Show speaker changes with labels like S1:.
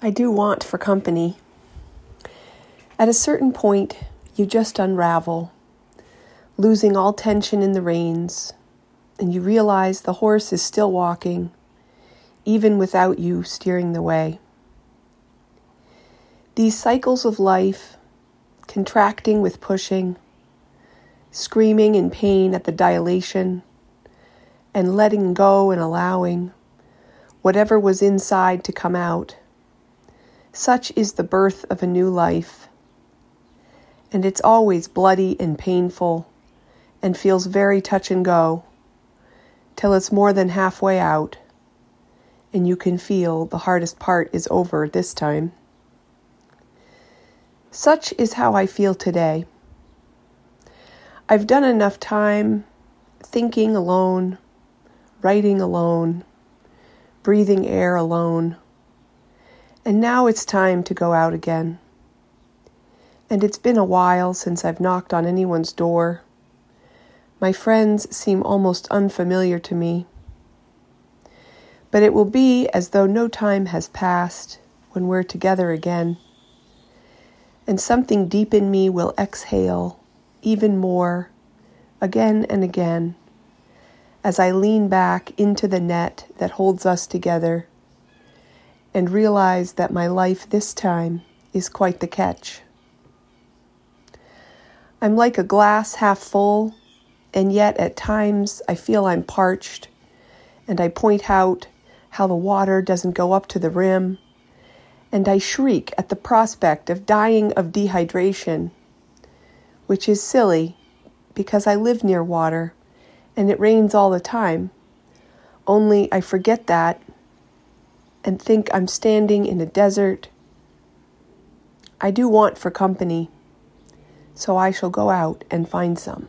S1: I do want for company. At a certain point, you just unravel, losing all tension in the reins, and you realize the horse is still walking, even without you steering the way. These cycles of life, contracting with pushing, screaming in pain at the dilation, and letting go and allowing whatever was inside to come out such is the birth of a new life. And it's always bloody and painful and feels very touch and go till it's more than halfway out and you can feel the hardest part is over this time. Such is how I feel today. I've done enough time thinking alone, writing alone, breathing air alone and now it's time to go out again. And it's been a while since I've knocked on anyone's door. My friends seem almost unfamiliar to me. But it will be as though no time has passed when we're together again. And something deep in me will exhale even more, again and again, as I lean back into the net that holds us together and realize that my life this time is quite the catch. I'm like a glass half full, and yet at times I feel I'm parched, and I point out how the water doesn't go up to the rim, and I shriek at the prospect of dying of dehydration, which is silly because I live near water and it rains all the time. Only I forget that and think I'm standing in a desert. I do want for company, so I shall go out and find some.